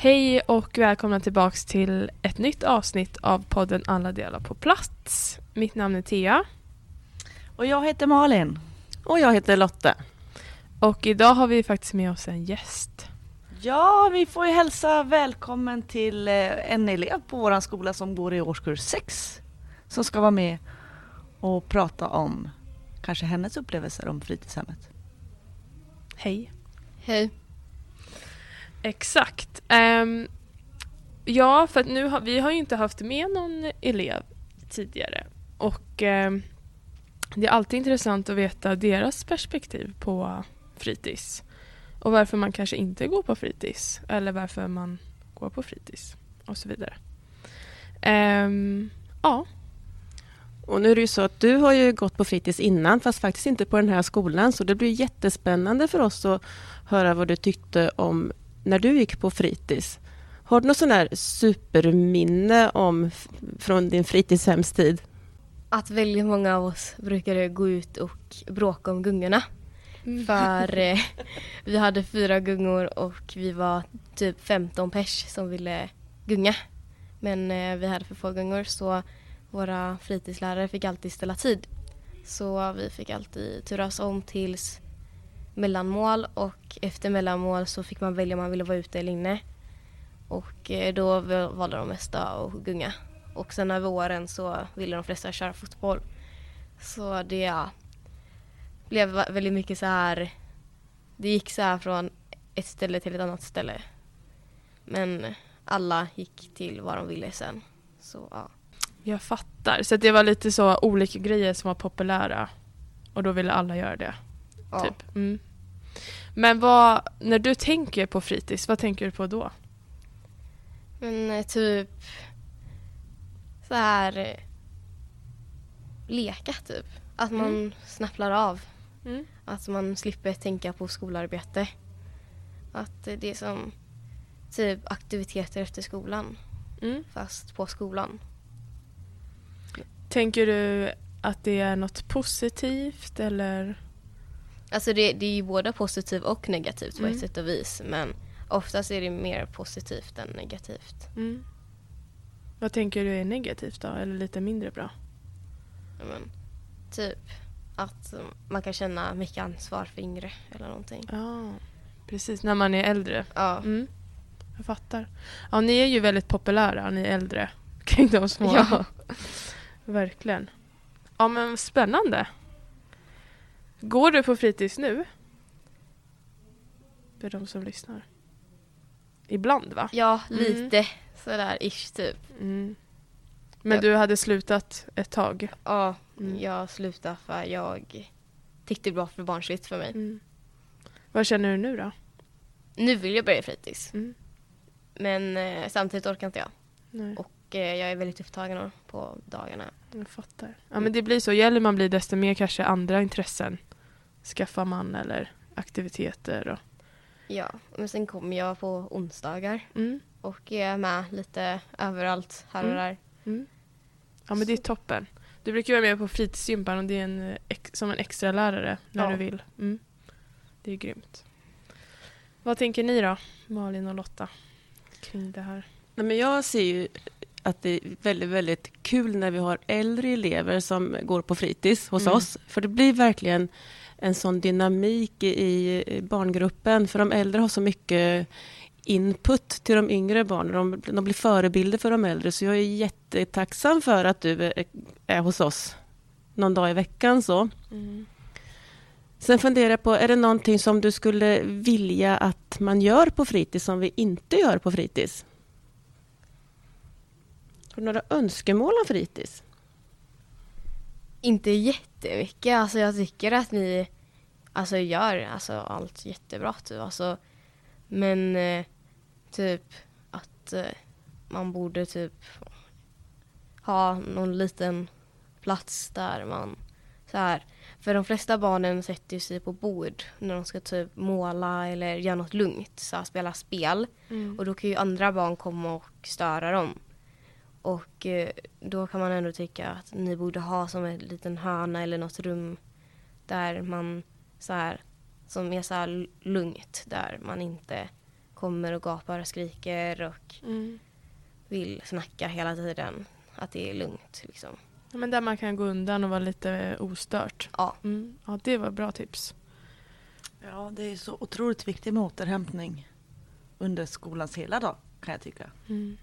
Hej och välkomna tillbaks till ett nytt avsnitt av podden Alla delar på plats. Mitt namn är Thea. Och jag heter Malin. Och jag heter Lotta. Och idag har vi faktiskt med oss en gäst. Ja, vi får ju hälsa välkommen till eh, en elev på vår skola som går i årskurs 6 som ska vara med och prata om kanske hennes upplevelser om fritidshemmet. Hej. Hej. Exakt. Um, ja, för att nu har vi har ju inte haft med någon elev tidigare. Och um, det är alltid intressant att veta deras perspektiv på fritids. Och varför man kanske inte går på fritids. Eller varför man går på fritids. Och så vidare. Um, ja. Och nu är det ju så att du har ju gått på fritids innan, fast faktiskt inte på den här skolan. Så det blir jättespännande för oss att höra vad du tyckte om när du gick på fritids. Har du något sån här superminne om, från din fritidshemstid? Att väldigt många av oss brukade gå ut och bråka om gungorna. För eh, vi hade fyra gungor och vi var typ 15 pers som ville gunga. Men eh, vi hade för få gungor så våra fritidslärare fick alltid ställa tid. Så vi fick alltid turas om tills mellanmål och efter mellanmål så fick man välja om man ville vara ute eller inne. Och eh, då valde de mesta att gunga. Och sen över åren så ville de flesta köra fotboll. Så det ja, blev väldigt mycket så här. Det gick så här från ett ställe till ett annat ställe. Men alla gick till vad de ville sen. Så ja. Jag fattar. Så det var lite så olika grejer som var populära. Och då ville alla göra det. ja. Typ. Mm. Men vad, när du tänker på fritids, vad tänker du på då? Men eh, typ så här eh, leka typ. Att man Mm. snapplar av. Mm. Att man slipper tänka på skolarbete. Att det är som typ aktiviteter efter skolan Mm. fast på skolan. Tänker du att det är något positivt eller? Alltså det, det är ju både positivt och negativt på Mm. ett sätt och vis men oftast är det mer positivt än negativt. Mm. Vad tänker du är negativt då, eller lite mindre bra? Men, typ att man kan känna mycket ansvar för yngre eller någonting. Ja, precis. När man är äldre. Ja, Mm. Jag fattar. Ja, ni är ju väldigt populära, ni äldre, kring de små. Ja. Verkligen. Ja, men spännande. Går du på fritids nu? För de som lyssnar. Ibland, va? ja Mm. lite sådär ish typ. Mm. Men Ja. du hade slutat ett tag? Ja, Mm. jag slutade för jag tyckte det var för barnsligt för mig. Mm. Vad känner du nu då? Nu vill jag börja fritids Mm. men eh, samtidigt orkar inte jag. Nej, Och eh, jag är väldigt upptagen på dagarna. jag fattar. Ja, men det blir så. Ju äldre man blir desto mer kanske andra intressen skaffar man eller aktiviteter. Och... Ja, men sen kommer jag på onsdagar Mm. och är med lite överallt här och Mm. där. Mm. Ja, men det är toppen. Du brukar vara med på fritidsgympan och det är en, som en extra lärare när Ja. du vill. Mm. Det är grymt. Vad tänker ni då, Malin och Lotta, kring det här? Nej, men jag ser ju att det är väldigt, väldigt kul när vi har äldre elever som går på fritids hos Mm. oss. För det blir verkligen en sån dynamik i barngruppen. För de äldre har så mycket input till de yngre barnen. De, de blir förebilder för de äldre. Så jag är jättetacksam för att du är, är hos oss någon dag i veckan. så. Mm. Sen funderar jag på, är det någonting som du skulle vilja att man gör på fritids som vi inte gör på fritids? Har du några önskemål om fritids? Inte jättemycket. Alltså jag tycker att ni alltså, gör alltså, allt jättebra. Typ. Alltså, men eh, typ att eh, man borde typ ha någon liten plats där man så här. För de flesta barnen sätter sig på bord när de ska typ måla eller göra något lugnt, så här, spela spel. Mm. Och då kan ju andra barn komma och störa dem. Och eh, då kan man ändå tycka att ni borde ha som en liten hörna eller något rum där man så här, som är så här lugnt, där man inte kommer och gapar och skriker och Mm. vill snacka hela tiden. Att det är lugnt liksom. Ja, Men där man kan gå undan och vara lite ostört. Ja. Mm. Ja, det var bra tips. Ja, det är så otroligt viktigt med återhämtning under skolans hela dag kan jag tycka. Mm.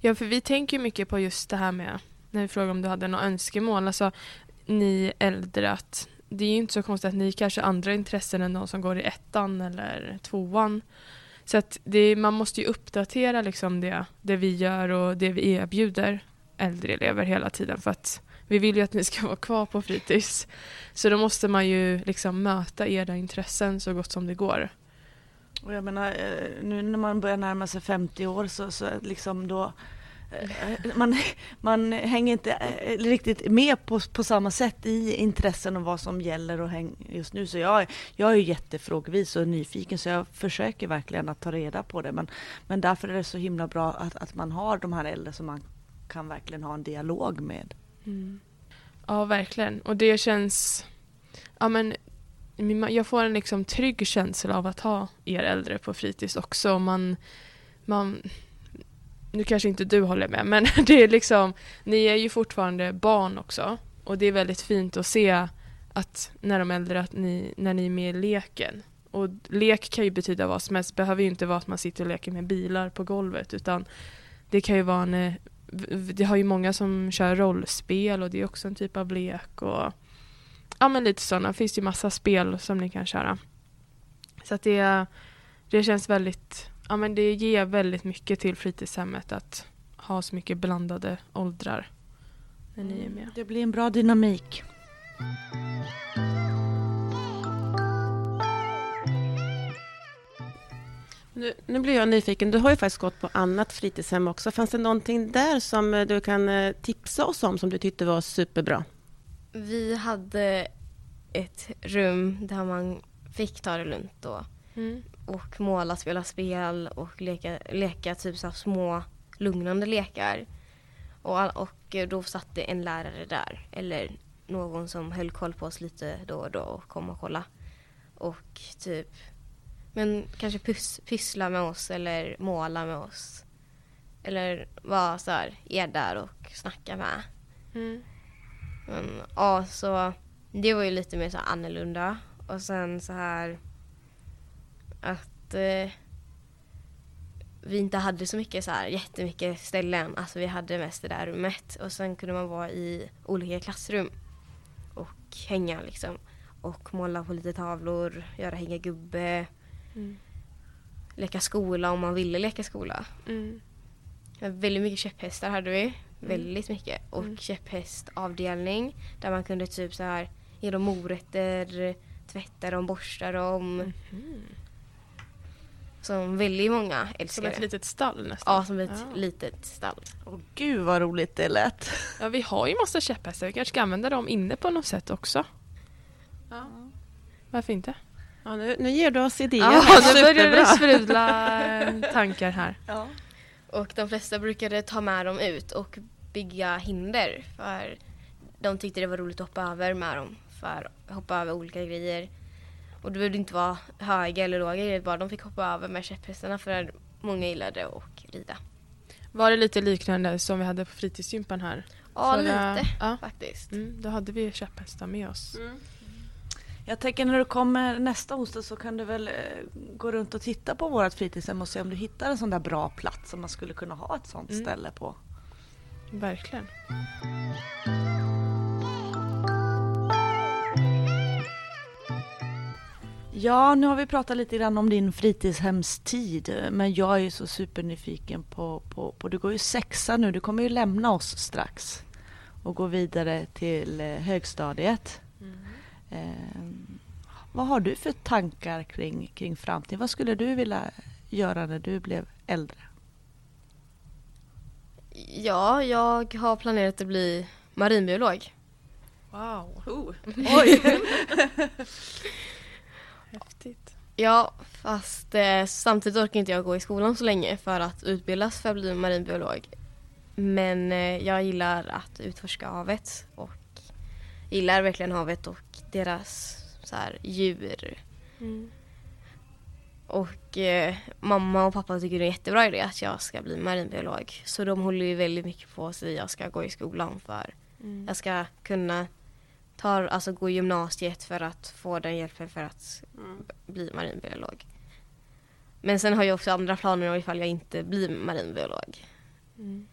Ja, för vi tänker mycket på just det här med när vi frågar om du hade några önskemål. Alltså, ni äldre, att det är ju inte så konstigt att ni kanske har andra intressen än de som går i ettan eller tvåan. Så att det, man måste ju uppdatera liksom det, det vi gör och det vi erbjuder äldre elever hela tiden för att vi vill ju att ni ska vara kvar på fritids. Så då måste man ju liksom möta era intressen så gott som det går. Och jag menar, eh, nu när man börjar närma sig 50 år så, så liksom då eh, man, man hänger inte eh, riktigt med på, på samma sätt i intressen och vad som gäller och häng just nu. Så jag, jag är ju jättefrågvis och nyfiken så jag försöker verkligen att ta reda på det. Men, men därför är det så himla bra att, att man har de här äldre som man kan verkligen ha en dialog med. Mm. Ja, verkligen. Och det känns... Ja, men, jag får en liksom trygg känsla av att ha er äldre på fritids också. Man, man, nu kanske inte du håller med, men det är liksom, ni är ju fortfarande barn också. Och det är väldigt fint att se att när de äldre, att ni, när ni är med i leken. Och lek kan ju betyda vad som helst. Det behöver ju inte vara att man sitter och leker med bilar på golvet, utan det kan ju vara en det har ju många som kör rollspel och det är också en typ av lek och ja men lite sådana. Det finns ju massa spel som ni kan köra. Så att det, det känns väldigt, ja men det ger väldigt mycket till fritidshemmet att ha så mycket blandade åldrar när ni är med. Det blir en bra dynamik. Nu, nu blir jag nyfiken. Du har ju faktiskt gått på annat fritidshem också. Fanns det någonting där som eh, du kan eh, tipsa oss om som du tyckte var superbra? Vi hade ett rum där man fick ta det lugnt då. Mm. Och måla, spela spel och leka, leka typ så små lugnande lekar. Och, och då satt det en lärare där. Eller någon som höll koll på oss lite då och då och kom och kolla. Och typ, men kanske pys, pyssla med oss eller måla med oss. Eller vara så här, är där och snacka med. Mm. Men ja, så det var ju lite mer så annorlunda. Och sen så här att eh, vi inte hade så mycket så här jättemycket ställen. Alltså vi hade mest det där rummet. Och sen kunde man vara i olika klassrum och hänga liksom. Och måla på lite tavlor, göra hänga gubbe, Mm. leka skola om man ville leka skola. Mm. Väldigt mycket käpphästar hade vi. Väldigt mycket. Och Mm. käpphästavdelning där man kunde typ så här ge dem morötter, tvätta dem, borsta dem. Mhm. Som väldigt många Som älskar. ett litet stall nästan. Ja, som ett Ja. litet stall. Åh gud vad roligt det lät. Ja, vi har ju massa käpphästar. Vi kanske ska använda dem inne på något sätt också. Ja. Varför inte? Ja, nu, nu ger du oss idéer. Ja, nu börjar det sprudla tankar här. Ja. Och de flesta brukade ta med dem ut och bygga hinder. För de tyckte det var roligt att hoppa över med dem. För att hoppa över olika grejer. Och det behövde inte vara höga eller låga grejer. Bara de fick hoppa över med käpphästarna för många gillade att rida. Var det lite liknande som vi hade på fritidsgympan här? Ja, Förra- lite Ja. faktiskt. Mm, då hade vi käpphästar med oss. Jag tänker när du kommer nästa onsdag så kan du väl eh, gå runt och titta på vårt fritidshem och se om du hittar en sån där bra plats som man skulle kunna ha ett sånt Mm. ställe på. Verkligen. Ja, nu har vi pratat lite grann om din fritidshemstid men jag är ju så supernyfiken på, på, på du går ju sexa nu, du kommer ju lämna oss strax och gå vidare till eh, högstadiet. Eh, vad har du för tankar kring, kring framtiden? Vad skulle du vilja göra när du blev äldre? Ja, jag har planerat att bli marinbiolog. Wow. Oh. Oj! Häftigt. Ja, fast eh, samtidigt orkar inte jag gå i skolan så länge för att utbildas för att bli marinbiolog. Men eh, jag gillar att utforska havet och gillar verkligen havet och deras så här, djur. Mm. Och eh, mamma och pappa tycker det är en jättebra idé att jag ska bli marinbiolog. Så de håller ju väldigt mycket på sig jag ska gå i skolan för. Mm. Jag ska kunna ta, alltså gå gymnasiet för att få den hjälpen för att bli marinbiolog. Men sen har jag också andra planer ifall jag inte blir marinbiolog. Mm.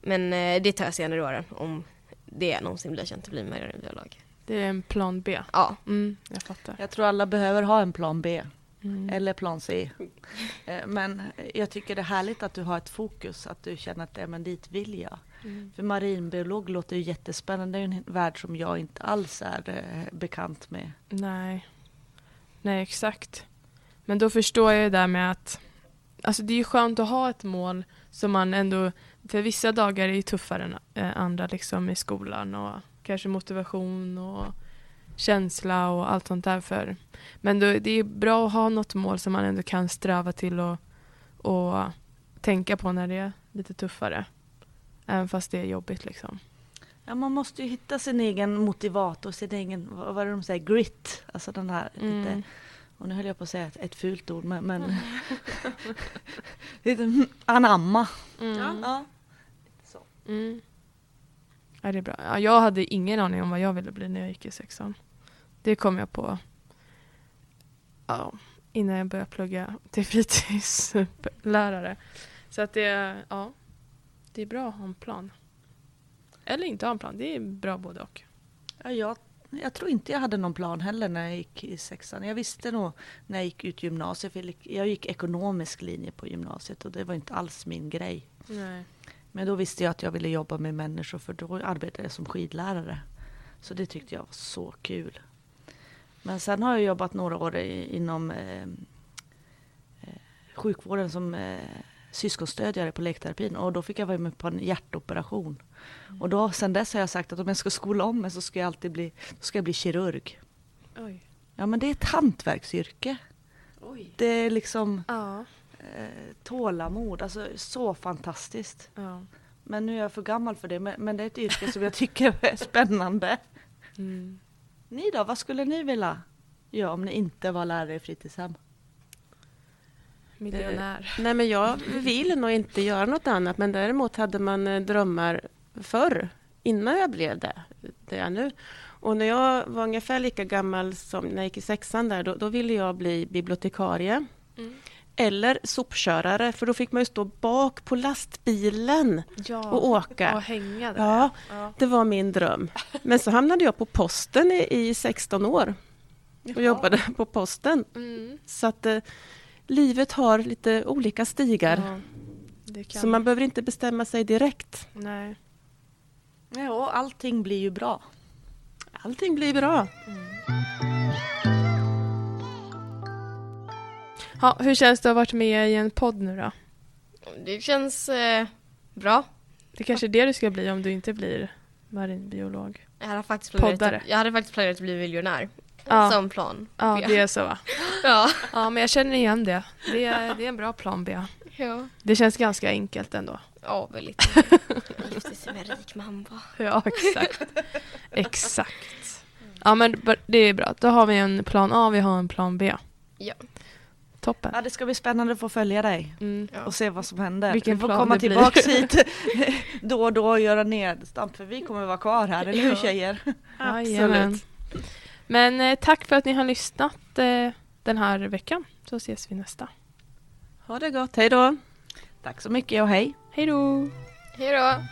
Men eh, det tar jag senare i åren om det någonsin blir känt att bli marinbiolog. Det är en plan B. Ja, Mm, jag fattar. Jag tror alla behöver ha en plan B Mm. eller plan C. Eh, Men jag tycker det är härligt att du har ett fokus, att du känner att det är men dit vill jag. Mm. För marinbiolog låter ju jättespännande, det är en värld som jag inte alls är eh, bekant med. Nej. Nej, exakt. Men då förstår jag ju det med att Alltså det är ju skönt att ha ett mål som man ändå För vissa dagar är ju tuffare än eh, andra liksom i skolan och kanske motivation och känsla och allt sånt där för. Men då, det är bra att ha något mål som man ändå kan sträva till och, och tänka på när det är lite tuffare. Även fast det är jobbigt liksom. Ja, man måste ju hitta sin egen motivator, sin egen, vad är det de säger, grit. Alltså den här lite, Mm. och nu höll jag på att säga ett, ett fult ord, men, men lite mm, anamma. Mm. Ja. Mm. Ja, det är bra. Ja, jag hade ingen aning om vad jag ville bli när jag gick i sexan. Det kom jag på ja, innan jag började plugga till fritidslärare. Så att det, ja, det är bra att ha en plan. Eller inte ha en plan, det är bra både och. Ja, jag, jag tror inte jag hade någon plan heller när jag gick i sexan. Jag visste nog när jag gick ut gymnasiet, jag gick ekonomisk linje på gymnasiet och det var inte alls min grej. Nej. Men då visste jag att jag ville jobba med människor för då arbetade jag som skidlärare. Så det tyckte jag var så kul. Men sen har jag jobbat några år i, inom eh, eh, sjukvården som eh, syskonstödjare på lekterapin och då fick jag vara med på en hjärtoperation. Och då, sen dess har jag sagt att om jag ska skola om mig så ska jag alltid bli, ska jag bli kirurg. Oj. Ja men det är ett hantverksyrke. Oj. Det är liksom Ja. Eh, tålamod, alltså så fantastiskt. ja. Men nu är jag för gammal för det, men, men det är ett yrke som jag tycker är spännande. Mm. Ni då, vad skulle ni vilja göra om ni inte var lärare i fritidshem? Miljonär. Nej, men jag vill nog inte göra något annat, men däremot hade man eh, drömmar förr, innan jag blev det, det jag är nu. Och när jag var ungefär lika gammal som när jag gick i sexan där, då, då ville jag bli bibliotekarie. Mm. Eller sopkörare, för då fick man ju stå bak på lastbilen Ja. och åka. Och hänga där. Ja, Ja. det var min dröm. Men så hamnade jag på posten i, i 16 år och jobbade på posten. Mm. Så att eh, livet har lite olika stigar. Ja. Det kan... Så man behöver inte bestämma sig direkt. Nej. Ja, och allting blir ju bra. Allting blir bra. Ja, hur känns det att ha varit med i en podd nu då? det känns eh, bra. Det kanske är det du ska bli om du inte blir marinbiolog. Jag hade faktiskt planerat, att, jag hade faktiskt planerat att bli miljonär. Ja. Som plan. Ja, B. det är så va? Ja. Ja, men jag känner igen det. Det är, det är en bra plan B. Ja. Det känns ganska enkelt ändå. Ja, väldigt. Gifte sig med en rik mamma. Ja, exakt. exakt. Ja, men det är bra. Då har vi en plan A, vi har en plan B. Ja. Toppen. Ja, det ska bli spännande att få följa dig Mm. Och se vad som händer. Vilken vi får komma blir. tillbaks hit då och då och göra nedstamp för vi kommer vara kvar här, eller hur Ja. tjejer? Jajamän. Men eh, tack för att ni har lyssnat eh, den här veckan. Så ses vi nästa. Ha det gott. Hej då. Tack så mycket och hej! Hej då! Hej då!